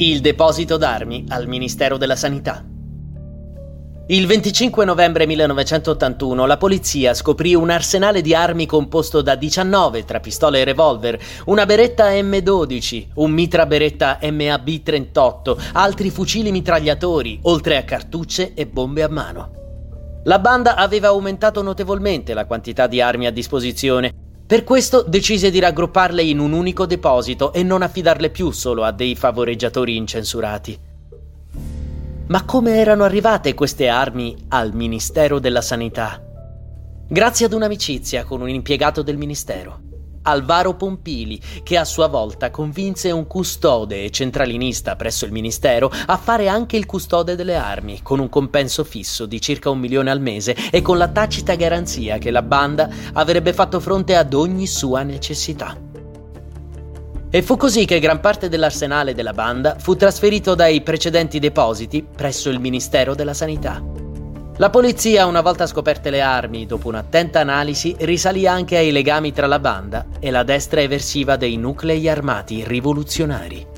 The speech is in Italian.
Il deposito d'armi al Ministero della Sanità. Il 25 novembre 1981 la polizia scoprì un arsenale di armi composto da 19 tra pistole e revolver, una beretta M12, un mitra beretta MAB-38, altri fucili mitragliatori, oltre a cartucce e bombe a mano. La banda aveva aumentato notevolmente la quantità di armi a disposizione. Per questo decise di raggrupparle in un unico deposito e non affidarle più solo a dei favoreggiatori incensurati. Ma come erano arrivate queste armi al Ministero della Sanità? Grazie ad un'amicizia con un impiegato del Ministero. Alvaro Pompili, che a sua volta convinse un custode e centralinista presso il Ministero a fare anche il custode delle armi, con un compenso fisso di circa un milione al mese e con la tacita garanzia che la banda avrebbe fatto fronte ad ogni sua necessità. E fu così che gran parte dell'arsenale della banda fu trasferito dai precedenti depositi presso il Ministero della Sanità. La polizia, una volta scoperte le armi, dopo un'attenta analisi, risalì anche ai legami tra la banda e la destra eversiva dei nuclei armati rivoluzionari.